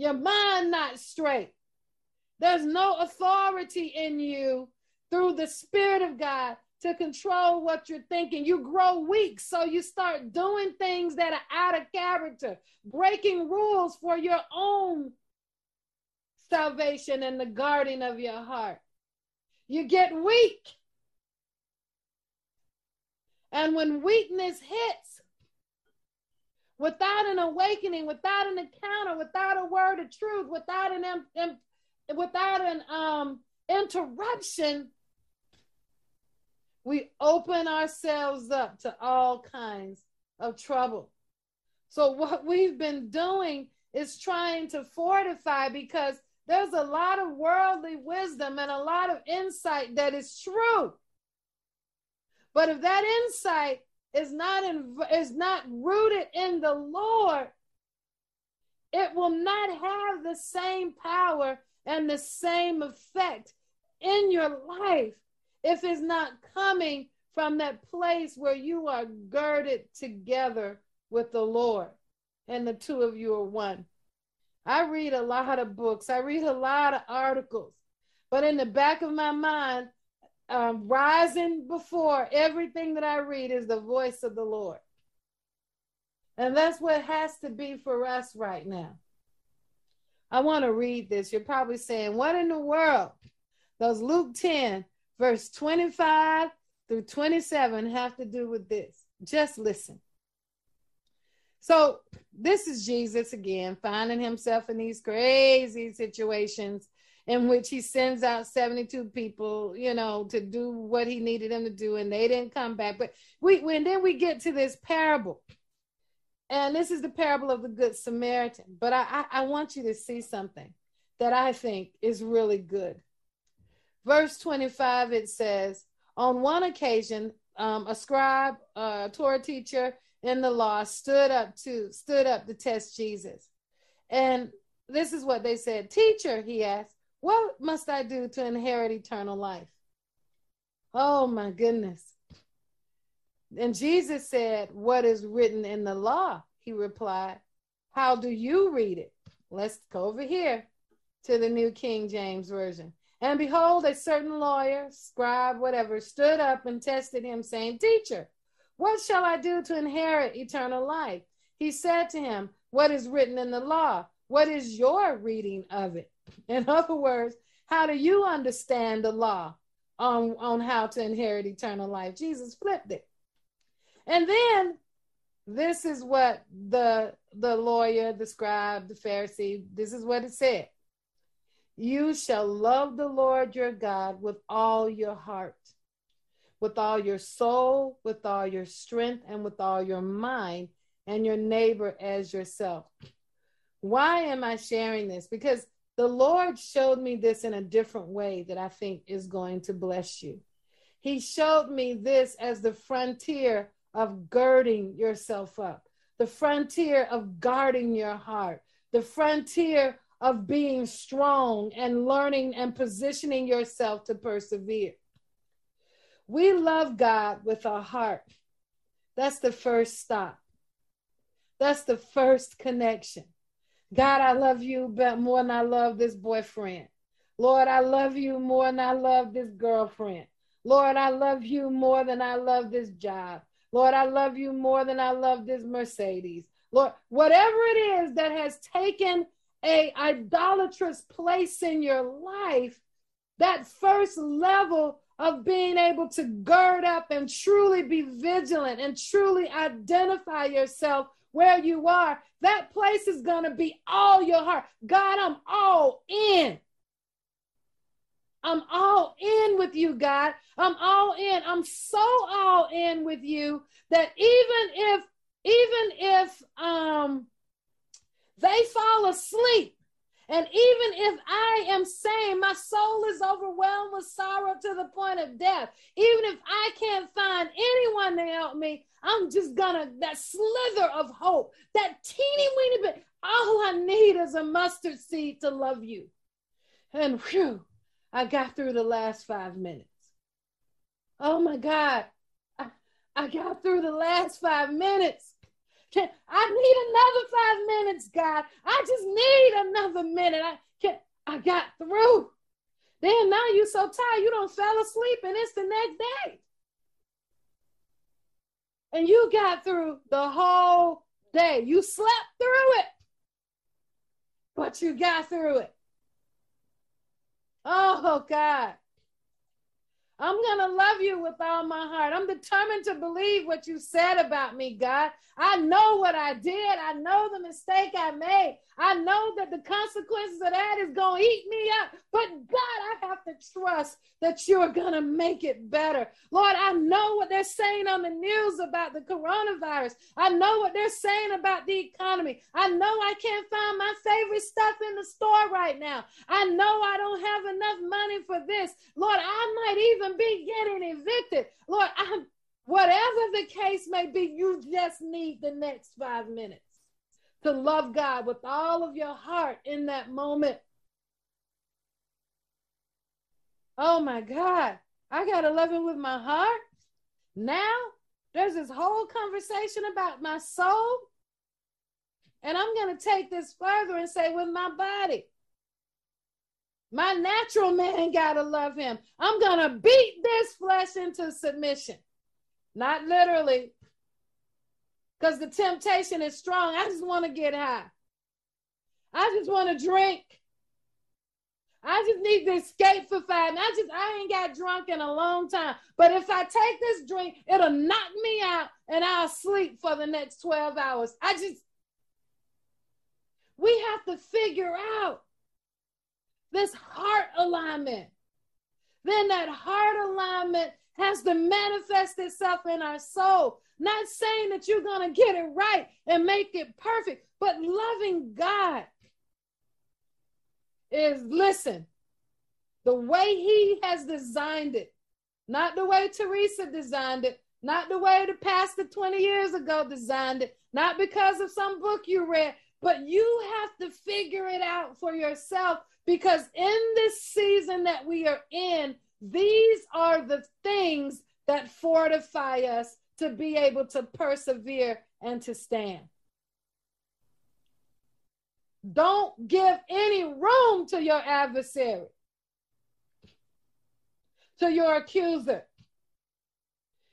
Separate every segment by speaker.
Speaker 1: your mind not straight. There's no authority in you through the Spirit of God to control what you're thinking. You grow weak, so you start doing things that are out of character, breaking rules for your own salvation and the guarding of your heart. You get weak. And when weakness hits, without an awakening, without an encounter, without a word of truth, without an without an um, interruption, we open ourselves up to all kinds of trouble. So, what we've been doing is trying to fortify because there's a lot of worldly wisdom and a lot of insight that is true. But if that insight is not in, is not rooted in the Lord, it will not have the same power and the same effect in your life if it's not coming from that place where you are girded together with the Lord and the two of you are one. I read a lot of books, I read a lot of articles, but in the back of my mind, um, rising before everything that I read is the voice of the Lord. And that's what has to be for us right now. I want to read this. You're probably saying, What in the world does Luke 10 verse 25 through 27 have to do with this? Just listen. So, this is Jesus again, finding himself in these crazy situations in which he sends out 72 people, you know, to do what he needed them to do, and they didn't come back. But we, when then we get to this parable, and this is the parable of the Good Samaritan. But I, I, I want you to see something that I think is really good verse 25, it says, On one occasion, um, a scribe, a Torah teacher in the law, stood up to stood up to test Jesus. And this is what they said. Teacher, he asked, what must I do to inherit eternal life? Oh my goodness. And Jesus said, What is written in the law? He replied, How do you read it? Let's go over here to the New King James Version. And behold, a certain lawyer, scribe, whatever, stood up and tested him, saying, Teacher, what shall I do to inherit eternal life? He said to him, What is written in the law? What is your reading of it? In other words, how do you understand the law on, on how to inherit eternal life? Jesus flipped it. And then this is what the the lawyer, the scribe, the Pharisee, this is what it said. You shall love the Lord your God with all your heart, with all your soul, with all your strength, and with all your mind, and your neighbor as yourself. Why am I sharing this? Because the Lord showed me this in a different way that I think is going to bless you. He showed me this as the frontier of girding yourself up, the frontier of guarding your heart, the frontier of being strong and learning and positioning yourself to persevere. We love God with our heart. That's the first stop. That's the first connection. God, I love you but more than I love this boyfriend. Lord, I love you more than I love this girlfriend. Lord, I love you more than I love this job. Lord, I love you more than I love this Mercedes. Lord, whatever it is that has taken a idolatrous place in your life, that first level of being able to gird up and truly be vigilant and truly identify yourself where you are, that place is going to be all your heart. God, I'm all in. I'm all in with you, God. I'm all in. I'm so all in with you that even if, even if, um, they fall asleep. And even if I am saying my soul is overwhelmed with sorrow to the point of death, even if I can't find anyone to help me, I'm just gonna, that slither of hope, that teeny weeny bit, all I need is a mustard seed to love you. And whew, I got through the last five minutes. Oh my God, I, I got through the last five minutes. Can I need another five minutes, God. I just need another minute. I can I got through. Then now you're so tired you don't fell asleep and it's the next day. And you got through the whole day. You slept through it. But you got through it. Oh God. I'm going to love you with all my heart. I'm determined to believe what you said about me, God. I know what I did. I know the mistake I made. I know that the consequences of that is going to eat me up. But God, I have to trust that you're going to make it better. Lord, I know what they're saying on the news about the coronavirus. I know what they're saying about the economy. I know I can't find my favorite stuff in the store right now. I know I don't have enough money for this. Lord, I might even be getting evicted. Lord, I'm whatever the case may be, you just need the next five minutes to love God with all of your heart in that moment. Oh my God, I got to love Him with my heart. Now there's this whole conversation about my soul. And I'm going to take this further and say, with my body. My natural man got to love him. I'm going to beat this flesh into submission. Not literally, because the temptation is strong. I just want to get high. I just want to drink. I just need to escape for five. I just I ain't got drunk in a long time. But if I take this drink, it'll knock me out and I'll sleep for the next 12 hours. I just we have to figure out this heart alignment. Then that heart alignment has to manifest itself in our soul. Not saying that you're going to get it right and make it perfect, but loving God is listen, the way He has designed it, not the way Teresa designed it, not the way the pastor 20 years ago designed it, not because of some book you read, but you have to figure it out for yourself because in this season that we are in, these are the things that fortify us to be able to persevere and to stand. Don't give any room to your adversary, to your accuser.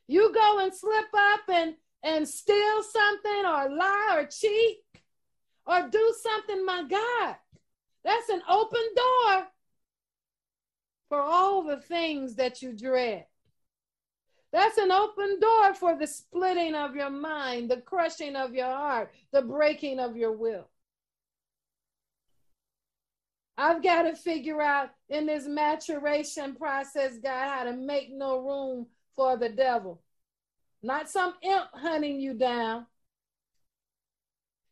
Speaker 1: You go and slip up and, and steal something or lie or cheat or do something, my God. That's an open door for all the things that you dread. That's an open door for the splitting of your mind, the crushing of your heart, the breaking of your will. I've got to figure out in this maturation process, God, how to make no room for the devil. Not some imp hunting you down.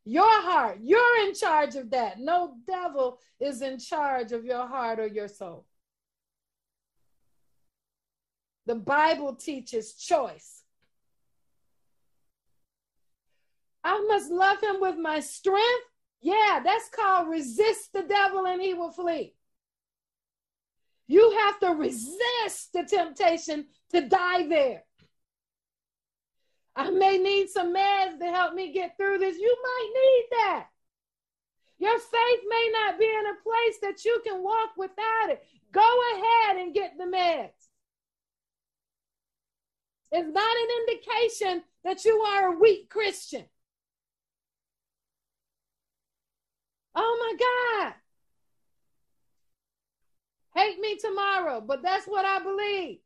Speaker 1: Your heart, you're in charge of that. No devil is in charge of your heart or your soul. The Bible teaches choice. I must love him with my strength. Yeah, that's called resist the devil and he will flee. You have to resist the temptation to die there. I may need some meds to help me get through this. You might need that. Your faith may not be in a place that you can walk without it. Go ahead and get the meds. It's not an indication that you are a weak Christian. Oh my God. Hate me tomorrow, but that's what I believe.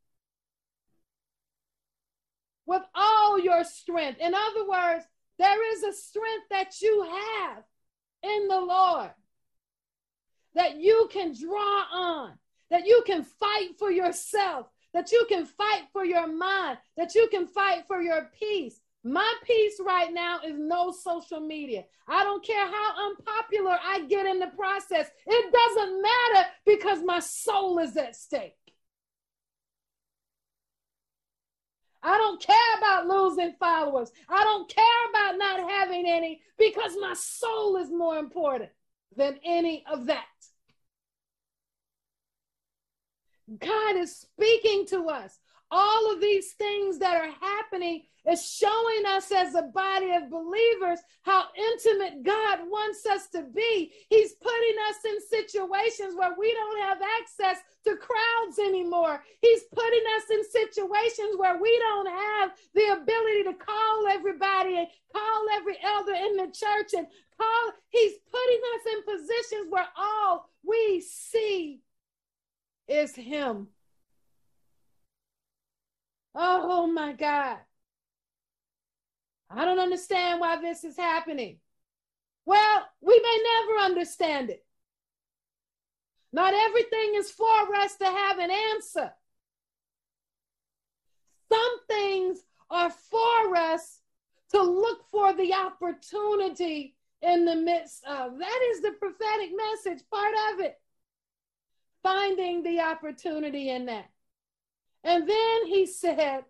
Speaker 1: With all your strength. In other words, there is a strength that you have in the Lord that you can draw on, that you can fight for yourself, that you can fight for your mind, that you can fight for your peace. My peace right now is no social media. I don't care how unpopular I get in the process. It doesn't matter because my soul is at stake. I don't care about losing followers. I don't care about not having any because my soul is more important than any of that. God is speaking to us all of these things that are happening is showing us as a body of believers how intimate God wants us to be. He's putting us in situations where we don't have access to crowds anymore. He's putting us in situations where we don't have the ability to call everybody and call every elder in the church and call. He's putting us in positions where all we see is Him. Oh my God. I don't understand why this is happening. Well, we may never understand it. Not everything is for us to have an answer. Some things are for us to look for the opportunity in the midst of. That is the prophetic message, part of it. Finding the opportunity in that. And then he said,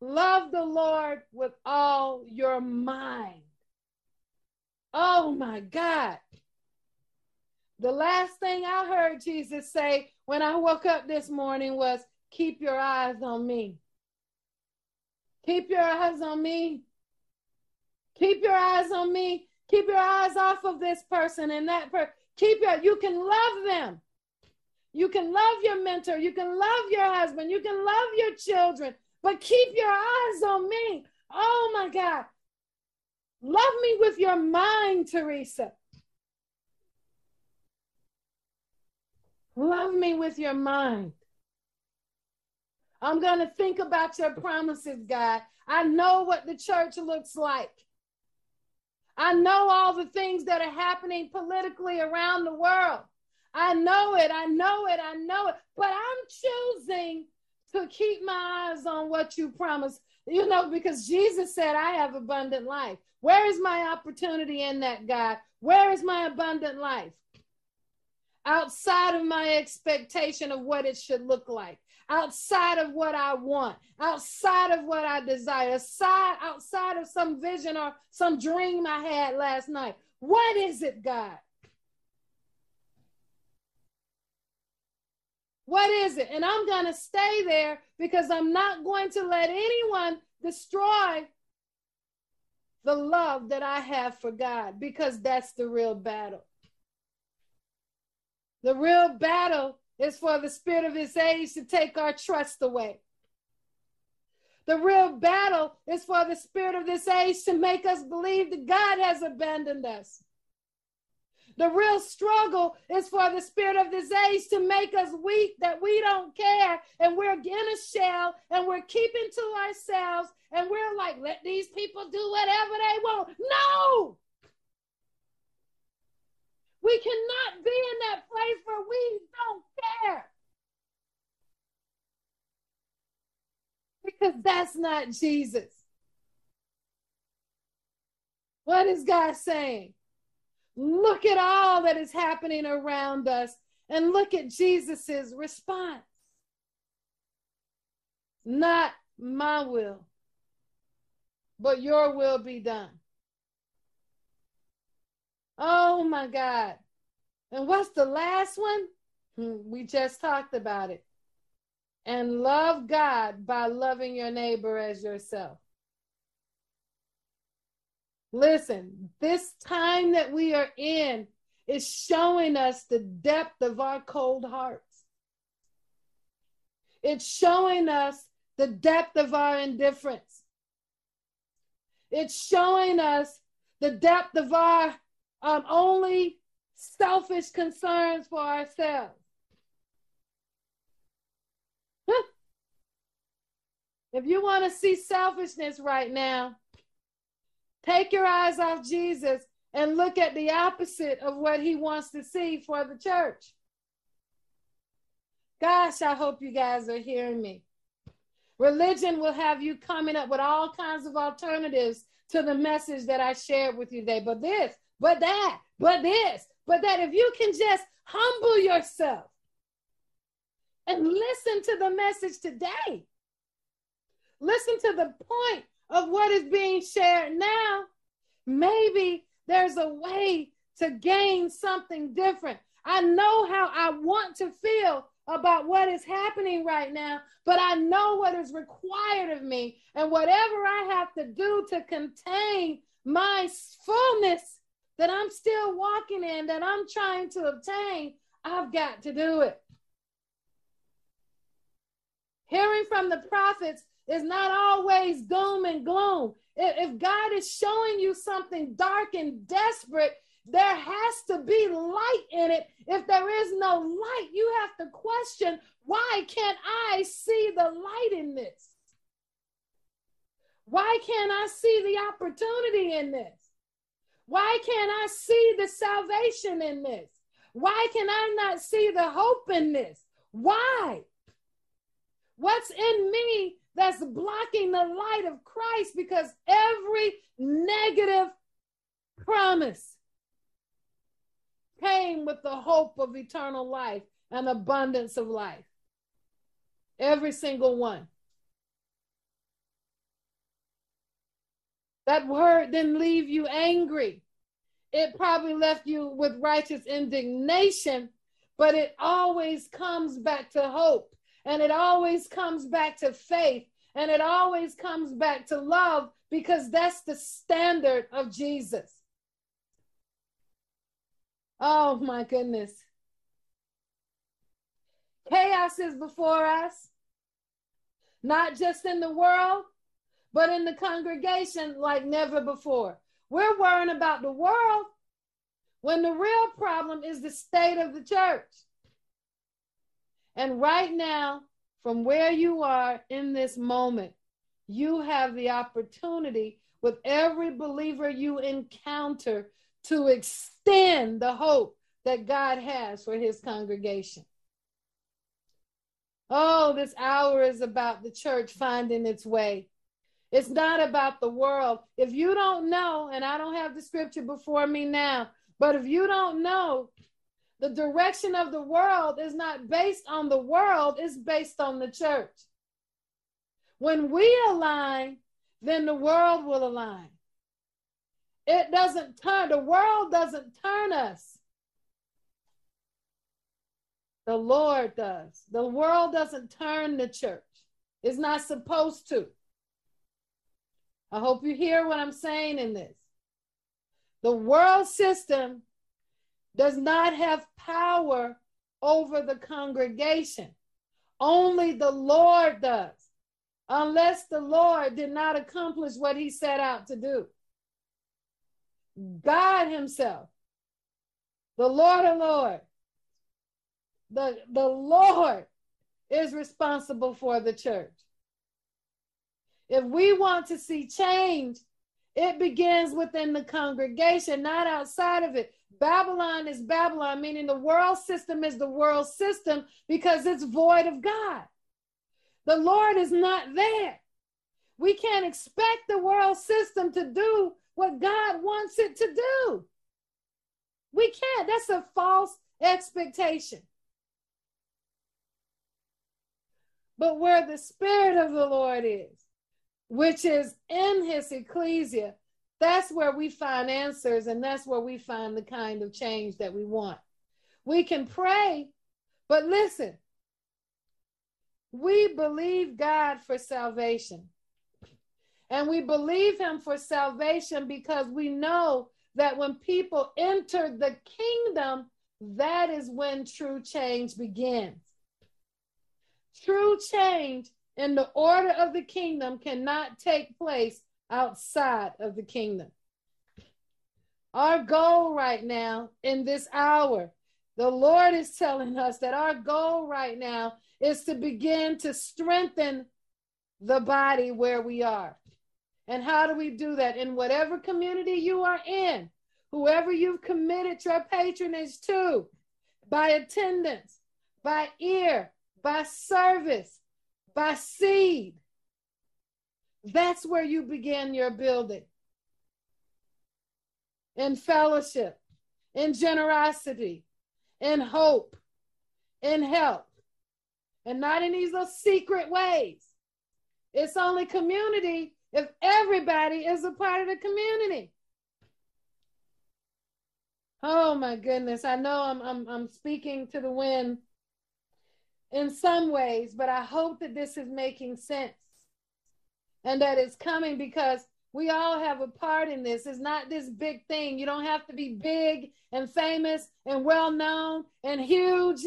Speaker 1: Love the Lord with all your mind. Oh my God. The last thing I heard Jesus say when I woke up this morning was, Keep your eyes on me. Keep your eyes on me. Keep your eyes on me. Keep your eyes off of this person and that person. Keep your, you can love them. You can love your mentor. You can love your husband. You can love your children but keep your eyes on me. Oh my God. Love me with your mind, Teresa. Love me with your mind. I'm going to think about your promises, God. I know what the church looks like. I know all the things that are happening politically around the world. I know it. I know it. I know it. But I'm choosing to keep my eyes on what you promised. You know, because Jesus said, I have abundant life. Where is my opportunity in that, God? Where is my abundant life? Outside of my expectation of what it should look like, outside of what I want, outside of what I desire, aside, outside of some vision or some dream I had last night. What is it, God? What is it? And I'm going to stay there because I'm not going to let anyone destroy the love that I have for God because that's the real battle. The real battle is for the spirit of this age to take our trust away. The real battle is for the spirit of this age to make us believe that God has abandoned us. The real struggle is for the spirit of this age to make us weak that we don't care and we're in a shell and we're keeping to ourselves and we're like, let these people do whatever they want. No! We cannot be in that place where we don't care. Because that's not Jesus. What is God saying? Look at all that is happening around us and look at Jesus's response. Not my will, but your will be done. Oh my God. And what's the last one? Hmm, we just talked about it. And love God by loving your neighbor as yourself. Listen, this time that we are in is showing us the depth of our cold hearts. It's showing us the depth of our indifference. It's showing us the depth of our um, only selfish concerns for ourselves. If you want to see selfishness right now, Take your eyes off Jesus and look at the opposite of what he wants to see for the church. Gosh, I hope you guys are hearing me. Religion will have you coming up with all kinds of alternatives to the message that I shared with you today. But this, but that, but this, but that. If you can just humble yourself and listen to the message today, listen to the point of what is being shared now, maybe there's a way to gain something different. I know how I want to feel about what is happening right now, but I know what is required of me. And whatever I have to do to contain my fullness that I'm still walking in, that I'm trying to obtain, I've got to do it. Hearing from the prophets is not always doom and gloom. If God is showing you something dark and desperate, there has to be light in it. If there is no light, you have to question why can't I see the light in this? Why can't I see the opportunity in this? Why can't I see the salvation in this? Why can I not see the hope in this? Why? What's in me that's blocking the light of Christ? Because every negative promise came with the hope of eternal life and abundance of life. Every single one. That word didn't leave you angry. It probably left you with righteous indignation, but it always comes back to hope and it always comes back to faith and it always comes back to love because that's the standard of Jesus. Oh my goodness. Chaos is before us, not just in the world, but in the congregation like never before. We're worrying about the world when the real problem is the state of the church. And right now, from where you are in this moment, you have the opportunity with every believer you encounter to extend the hope that God has for his congregation. Oh, this hour is about the church finding its way. It's not about the world. If you don't know, and I don't have the scripture before me now, but if you don't know, the direction of the world is not based on the world, it's based on the church. When we align, then the world will align. It doesn't turn, the world doesn't turn us. The Lord does. The world doesn't turn the church. It's not supposed to. I hope you hear what I'm saying in this. The world system does not have power over the congregation. Only the Lord does, unless the Lord did not accomplish what he set out to do. God Himself, the Lord of Lords, the, the Lord is responsible for the church. If we want to see change, it begins within the congregation, not outside of it. Babylon is Babylon, meaning the world system is the world system because it's void of God. The Lord is not there. We can't expect the world system to do what God wants it to do. We can't. That's a false expectation. But where the Spirit of the Lord is, which is in his ecclesia, that's where we find answers and that's where we find the kind of change that we want. We can pray, but listen, we believe God for salvation. And we believe him for salvation because we know that when people enter the kingdom, that is when true change begins. True change in the order of the kingdom cannot take place outside of the kingdom. Our goal right now in this hour, the Lord is telling us that our goal right now is to begin to strengthen the body where we are. And how do we do that? In whatever community you are in, whoever you've committed your patronage to, by attendance, by ear, by service, by seed. That's where you begin your building. In fellowship, in generosity, in hope, in help, and not in these little secret ways. It's only community if everybody is a part of the community. Oh my goodness. I know I'm I'm I'm speaking to the wind. in some ways, but I hope that this is making sense and that it's coming because we all have a part in this. It's not this big thing. You don't have to be big and famous and well known and huge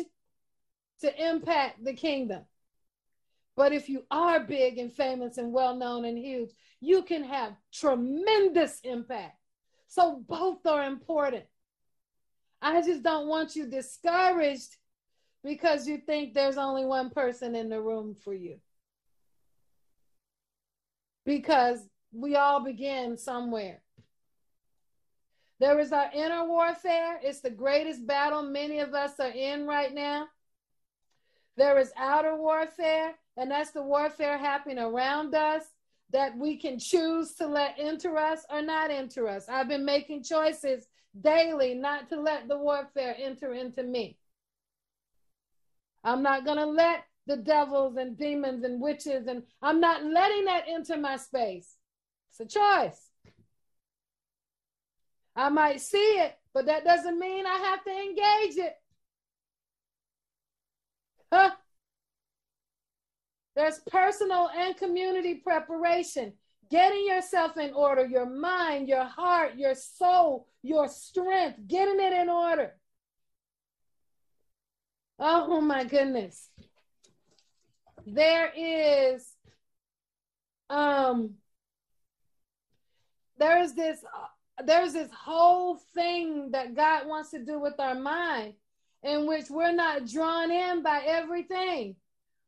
Speaker 1: to impact the kingdom. But if you are big and famous and well known and huge, you can have tremendous impact. So both are important. I just don't want you discouraged because you think there's only one person in the room for you. Because we all begin somewhere. There is our inner warfare. It's the greatest battle many of us are in right now. There is outer warfare, and that's the warfare happening around us that we can choose to let enter us or not enter us. I've been making choices daily not to let the warfare enter into me. I'm not going to let the devils and demons and witches, and I'm not letting that enter my space. It's a choice. I might see it, but that doesn't mean I have to engage it. Huh? There's personal and community preparation. Getting yourself in order, your mind, your heart, your soul, your strength, getting it in order. Oh my goodness. There is um there's this there's this whole thing that God wants to do with our mind in which we're not drawn in by everything.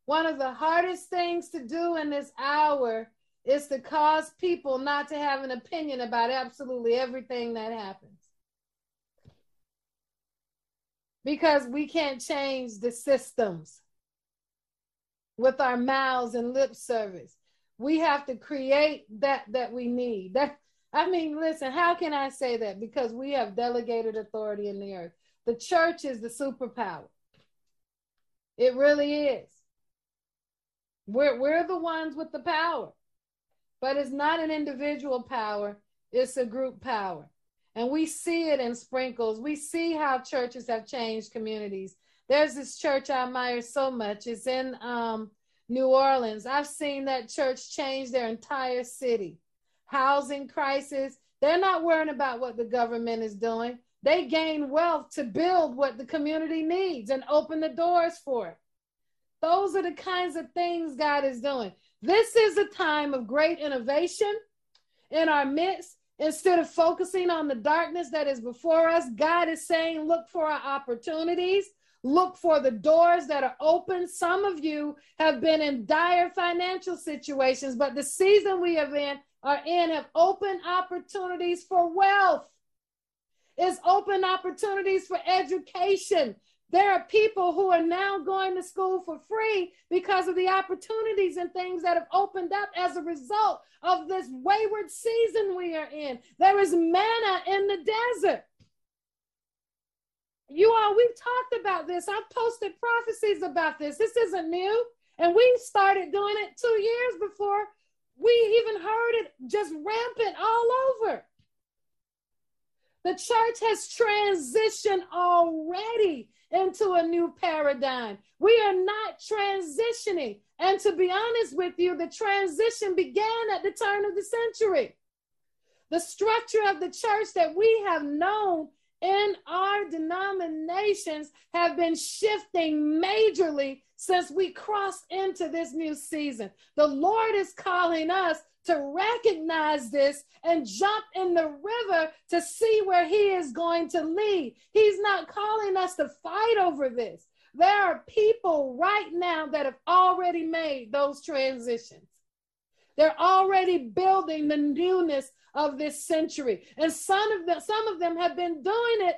Speaker 1: One of the hardest things to do in this hour is to cause people not to have an opinion about absolutely everything that happens. Because we can't change the systems with our mouths and lip service. We have to create that that we need. That I mean, listen, how can I say that? Because we have delegated authority in the earth. The church is the superpower. It really is. We're, we're the ones with the power, but it's not an individual power, it's a group power. And we see it in sprinkles. We see how churches have changed communities. There's this church I admire so much. It's in um, New Orleans. I've seen that church change their entire city housing crisis. They're not worrying about what the government is doing. They gain wealth to build what the community needs and open the doors for it. Those are the kinds of things God is doing. This is a time of great innovation in our midst. Instead of focusing on the darkness that is before us, God is saying, look for our opportunities. Look for the doors that are open. Some of you have been in dire financial situations, but the season we have in are in have open opportunities for wealth. It's open opportunities for education. There are people who are now going to school for free because of the opportunities and things that have opened up as a result of this wayward season we are in. There is manna in the desert. You all, we've talked about this. I've posted prophecies about this. This isn't new. And we started doing it two years before we even heard it just rampant all over. The church has transitioned already into a new paradigm. We are not transitioning. And to be honest with you, the transition began at the turn of the century. The structure of the church that we have known in our denominations have been shifting majorly since we crossed into this new season. The Lord is calling us to recognize this and jump in the river to see where He is going to lead. He's not calling us to fight over this. There are people right now that have already made those transitions. They're already building the newness of this century. And some of them, some of them have been doing it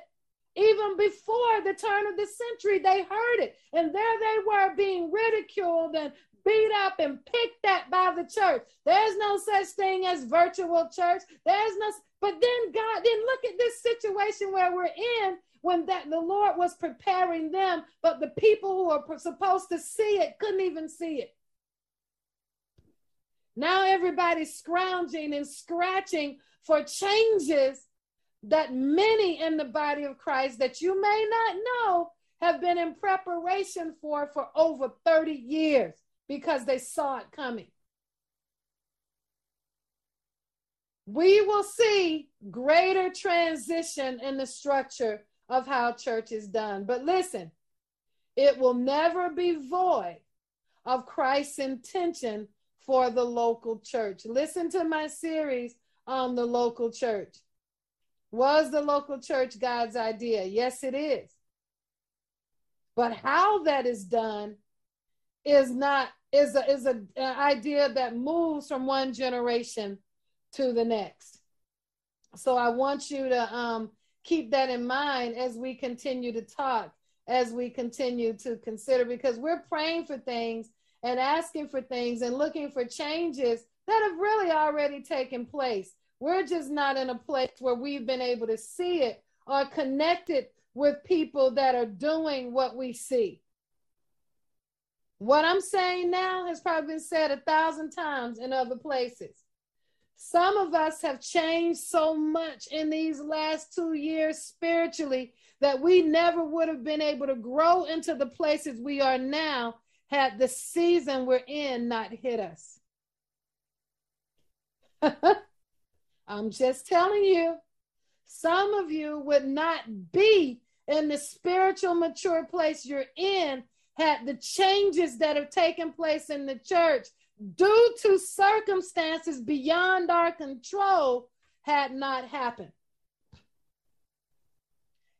Speaker 1: even before the turn of the century. They heard it. And there they were being ridiculed and beat up and picked at by the church. There's no such thing as virtual church. There's no but then God, then look at this situation where we're in when that the Lord was preparing them, but the people who are supposed to see it couldn't even see it. Now everybody's scrounging and scratching for changes that many in the body of Christ that you may not know have been in preparation for for over 30 years because they saw it coming. We will see greater transition in the structure of how church is done. But listen, it will never be void of Christ's intention for the local church. Listen to my series on the local church. Was the local church God's idea? Yes, it is. But how that is done is not is a, is a, an idea that moves from one generation to the next. So I want you to um, keep that in mind as we continue to talk, as we continue to consider, because we're praying for things and asking for things and looking for changes that have really already taken place. We're just not in a place where we've been able to see it or connected with people that are doing what we see. What I'm saying now has probably been said a thousand times in other places. Some of us have changed so much in these last two years spiritually that we never would have been able to grow into the places we are now had the season we're in not hit us. I'm just telling you, some of you would not be in the spiritual mature place you're in had the changes that have taken place in the church due to circumstances beyond our control had not happened.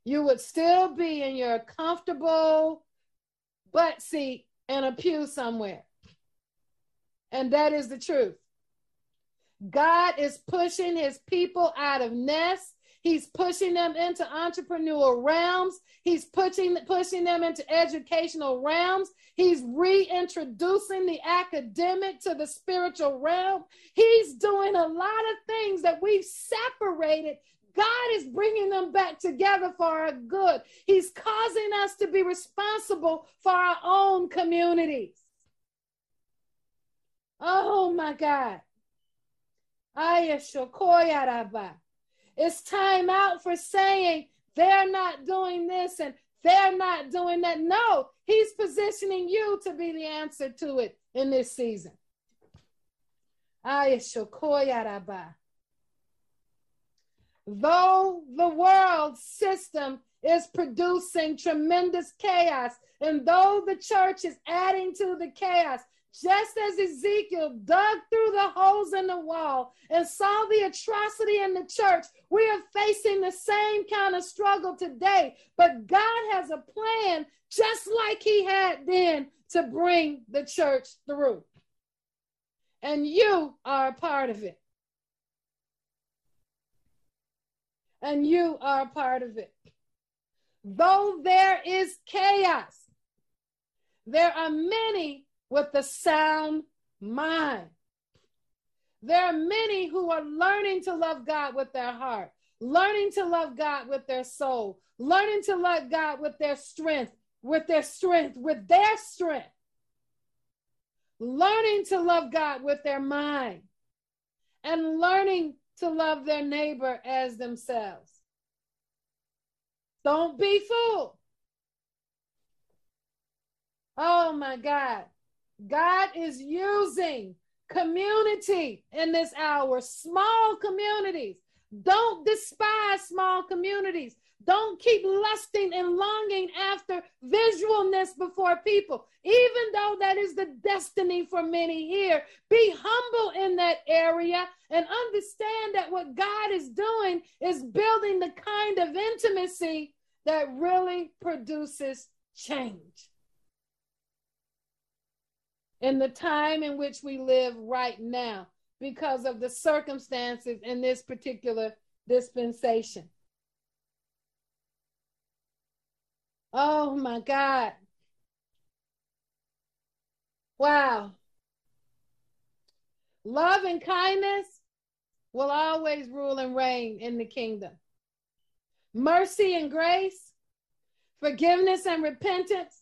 Speaker 1: You would still be in your comfortable butt seat in a pew somewhere. And that is the truth. God is pushing his people out of nests He's pushing them into entrepreneurial realms. He's pushing, pushing them into educational realms. He's reintroducing the academic to the spiritual realm. He's doing a lot of things that we've separated. God is bringing them back together for our good. He's causing us to be responsible for our own communities. Oh my God. It's time out for saying they're not doing this and they're not doing that. No, he's positioning you to be the answer to it in this season. Though the world system is producing tremendous chaos, and though the church is adding to the chaos, just as Ezekiel dug through the holes in the wall and saw the atrocity in the church, we are facing the same kind of struggle today. But God has a plan, just like He had then, to bring the church through. And you are a part of it. And you are a part of it. Though there is chaos, there are many with a sound mind. There are many who are learning to love God with their heart, learning to love God with their soul, learning to love God with their strength, with their strength, with their strength, learning to love God with their mind, and learning to love their neighbor as themselves. Don't be fooled. Oh my God. God is using community in this hour, small communities. Don't despise small communities. Don't keep lusting and longing after visualness before people, even though that is the destiny for many here. Be humble in that area and understand that what God is doing is building the kind of intimacy that really produces change in the time in which we live right now because of the circumstances in this particular dispensation. Oh my God. Wow. Love and kindness will always rule and reign in the kingdom. Mercy and grace, forgiveness and repentance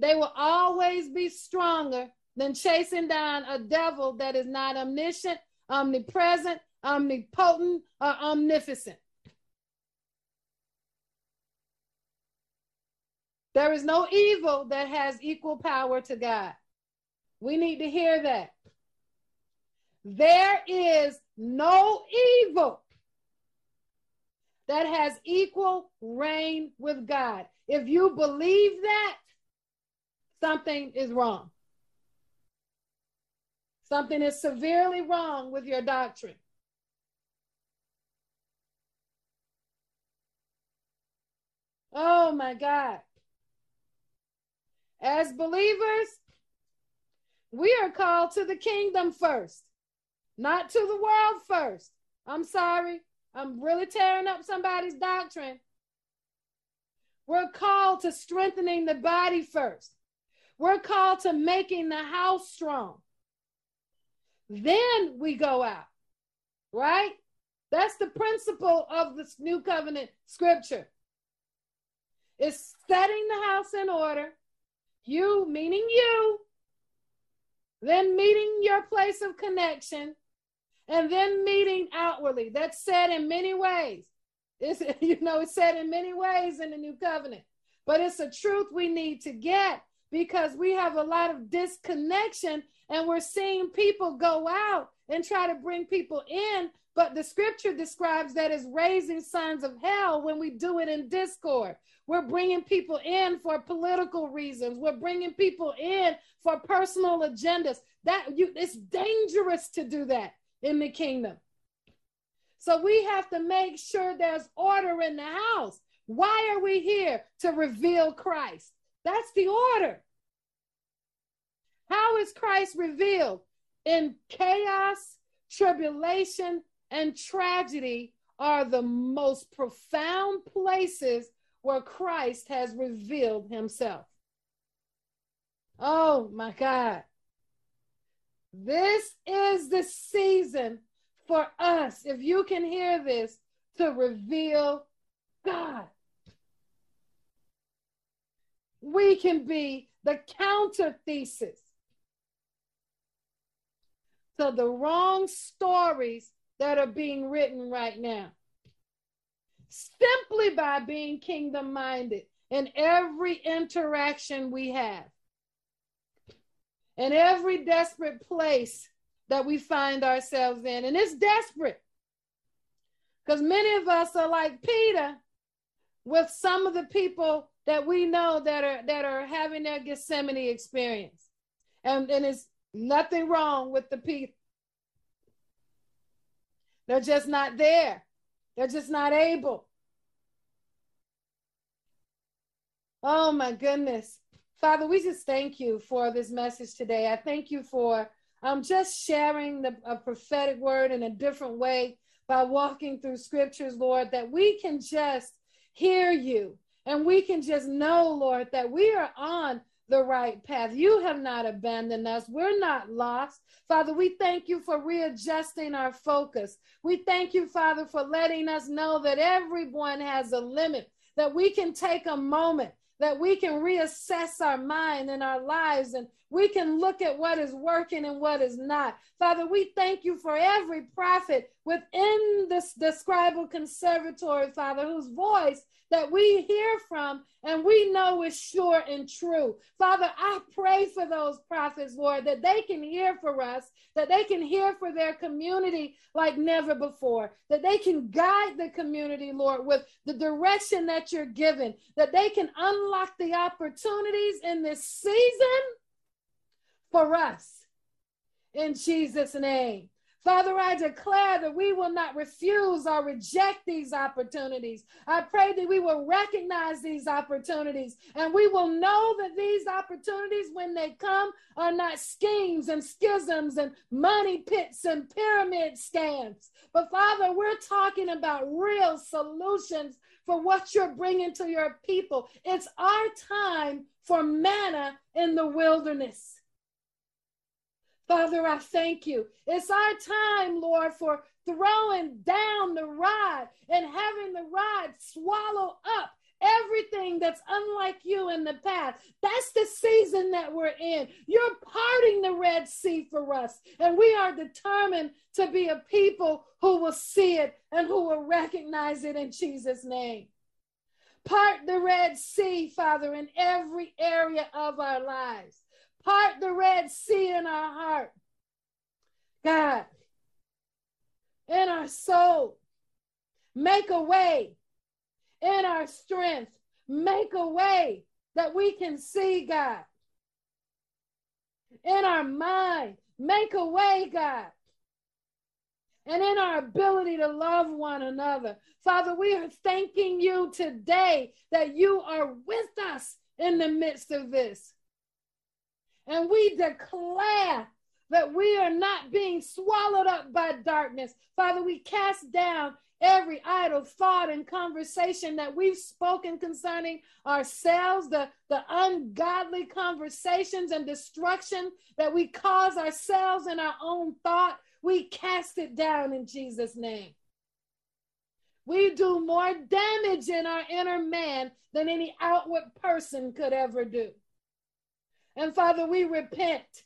Speaker 1: they will always be stronger than chasing down a devil that is not omniscient, omnipresent, omnipotent, or omnificent. There is no evil that has equal power to God. We need to hear that. There is no evil that has equal reign with God. If you believe that, something is wrong. Something is severely wrong with your doctrine. Oh my God. As believers, we are called to the kingdom first, not to the world first. I'm sorry. I'm really tearing up somebody's doctrine. We're called to strengthening the body first. We're called to making the house strong. Then we go out, right? That's the principle of this new covenant scripture. It's setting the house in order, you meaning you, then meeting your place of connection, and then meeting outwardly. That's said in many ways. It's, you know, it's said in many ways in the new covenant, but it's a truth we need to get because we have a lot of disconnection and we're seeing people go out and try to bring people in. But the scripture describes that as raising sons of hell when we do it in discord. We're bringing people in for political reasons. We're bringing people in for personal agendas. That you, it's dangerous to do that in the kingdom. So we have to make sure there's order in the house. Why are we here? To reveal Christ. That's the order. How is Christ revealed? In chaos, tribulation, and tragedy are the most profound places where Christ has revealed himself. Oh my God. This is the season for us, if you can hear this, to reveal God. We can be the counter thesis to the wrong stories that are being written right now. Simply by being kingdom minded in every interaction we have, in every desperate place that we find ourselves in. And it's desperate because many of us are like Peter with some of the people that we know that are that are having their Gethsemane experience. And, and it's Nothing wrong with the people. They're just not there. They're just not able. Oh my goodness. Father, we just thank you for this message today. I thank you for um, just sharing the, a prophetic word in a different way by walking through scriptures, Lord, that we can just hear you and we can just know, Lord, that we are on the right path. You have not abandoned us. We're not lost. Father, we thank you for readjusting our focus. We thank you, Father, for letting us know that everyone has a limit, that we can take a moment, that we can reassess our mind and our lives, and we can look at what is working and what is not. Father, we thank you for every prophet within this the scribal conservatory, Father, whose voice that we hear from and we know is sure and true. Father, I pray for those prophets, Lord, that they can hear for us, that they can hear for their community like never before, that they can guide the community, Lord, with the direction that you're given, that they can unlock the opportunities in this season for us. In Jesus' name. Father, I declare that we will not refuse or reject these opportunities. I pray that we will recognize these opportunities and we will know that these opportunities, when they come, are not schemes and schisms and money pits and pyramid scams. But Father, we're talking about real solutions for what you're bringing to your people. It's our time for manna in the wilderness. Father, I thank you. It's our time, Lord, for throwing down the rod and having the rod swallow up everything that's unlike you in the past. That's the season that we're in. You're parting the Red Sea for us, and we are determined to be a people who will see it and who will recognize it in Jesus' name. Part the Red Sea, Father, in every area of our lives. Part the Red Sea in our heart. God, in our soul. Make a way in our strength. Make a way that we can see God. In our mind, make a way, God. And in our ability to love one another. Father, we are thanking you today that you are with us in the midst of this. And we declare that we are not being swallowed up by darkness. Father, we cast down every idle thought and conversation that we've spoken concerning ourselves, the, the ungodly conversations and destruction that we cause ourselves in our own thought, we cast it down in Jesus' name. We do more damage in our inner man than any outward person could ever do. And Father, we repent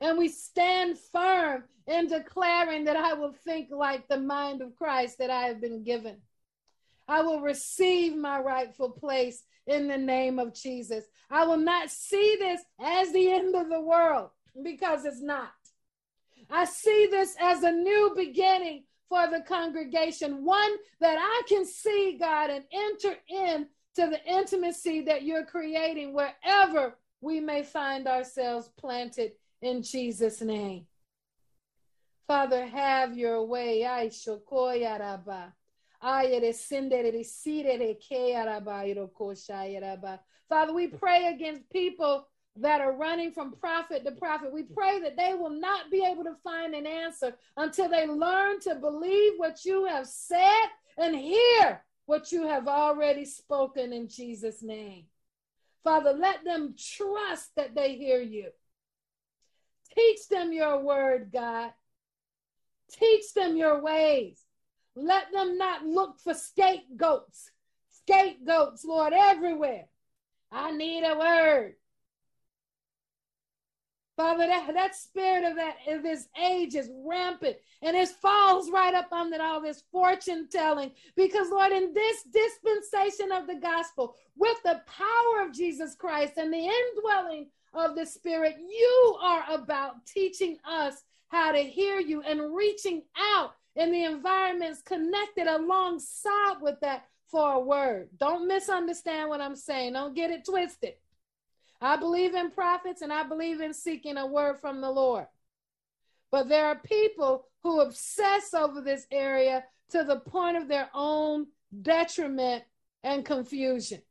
Speaker 1: and we stand firm in declaring that I will think like the mind of Christ that I have been given. I will receive my rightful place in the name of Jesus. I will not see this as the end of the world because it's not. I see this as a new beginning for the congregation, one that I can see, God, and enter in to the intimacy that you're creating wherever we may find ourselves planted in Jesus' name. Father, have your way. Ay, shokoyaraba. Father, we pray against people that are running from prophet to prophet. We pray that they will not be able to find an answer until they learn to believe what you have said and hear what you have already spoken in Jesus' name. Father, let them trust that they hear you. Teach them your word, God. Teach them your ways. Let them not look for scapegoats. Scapegoats, Lord, everywhere. I need a word. Father, that, that spirit of that of this age is rampant and it falls right up under all this fortune telling. Because, Lord, in this dispensation of the gospel, with the power of Jesus Christ and the indwelling of the Spirit, you are about teaching us how to hear you and reaching out in the environments connected alongside with that for a word. Don't misunderstand what I'm saying. Don't get it twisted. I believe in prophets and I believe in seeking a word from the Lord. But there are people who obsess over this area to the point of their own detriment and confusion.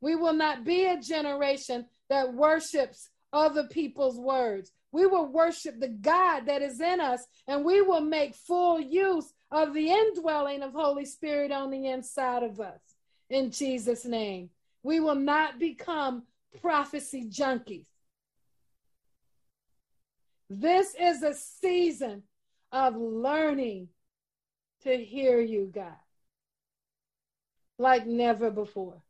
Speaker 1: We will not be a generation that worships other people's words. We will worship the God that is in us, and we will make full use of the indwelling of Holy Spirit on the inside of us. In Jesus' name. We will not become prophecy junkies. This is a season of learning to hear you, God, like never before.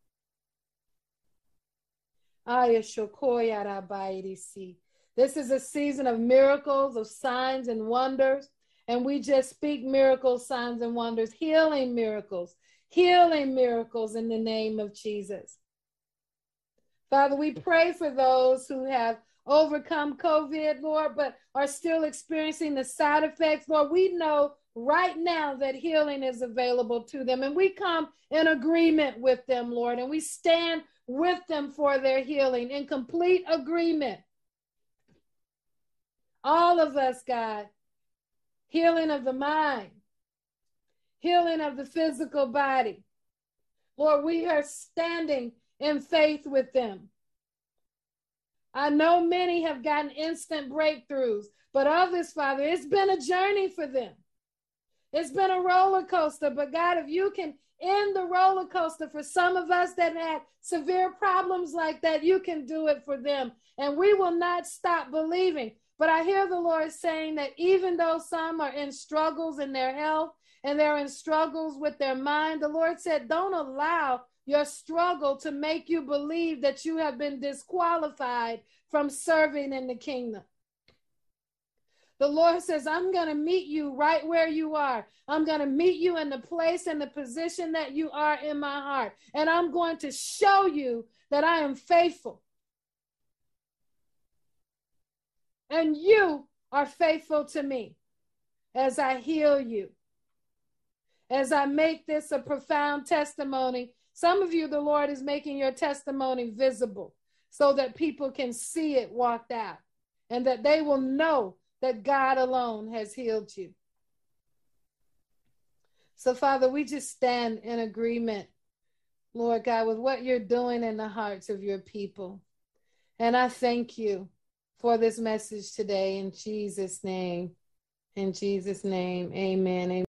Speaker 1: This is a season of miracles, of signs and wonders. And we just speak miracles, signs, and wonders, healing miracles, healing miracles in the name of Jesus. Father, we pray for those who have overcome COVID, Lord, but are still experiencing the side effects. Lord, we know right now that healing is available to them, and we come in agreement with them, Lord, and we stand with them for their healing in complete agreement. All of us, God, healing of the mind, healing of the physical body. Lord, we are standing in faith with them. I know many have gotten instant breakthroughs, but others, Father, it's been a journey for them. It's been a roller coaster, but God, if you can end the roller coaster for some of us that had severe problems like that, you can do it for them. And we will not stop believing. But I hear the Lord saying that even though some are in struggles in their health and they're in struggles with their mind, the Lord said, don't allow your struggle to make you believe that you have been disqualified from serving in the kingdom. The Lord says, I'm going to meet you right where you are. I'm going to meet you in the place and the position that you are in my heart. And I'm going to show you that I am faithful. And you are faithful to me as I heal you. As I make this a profound testimony, some of you, the Lord is making your testimony visible so that people can see it walked out and that they will know that God alone has healed you. So, Father, we just stand in agreement, Lord God, with what you're doing in the hearts of your people. And I thank you for this message today in Jesus' name. In Jesus' name, amen. amen.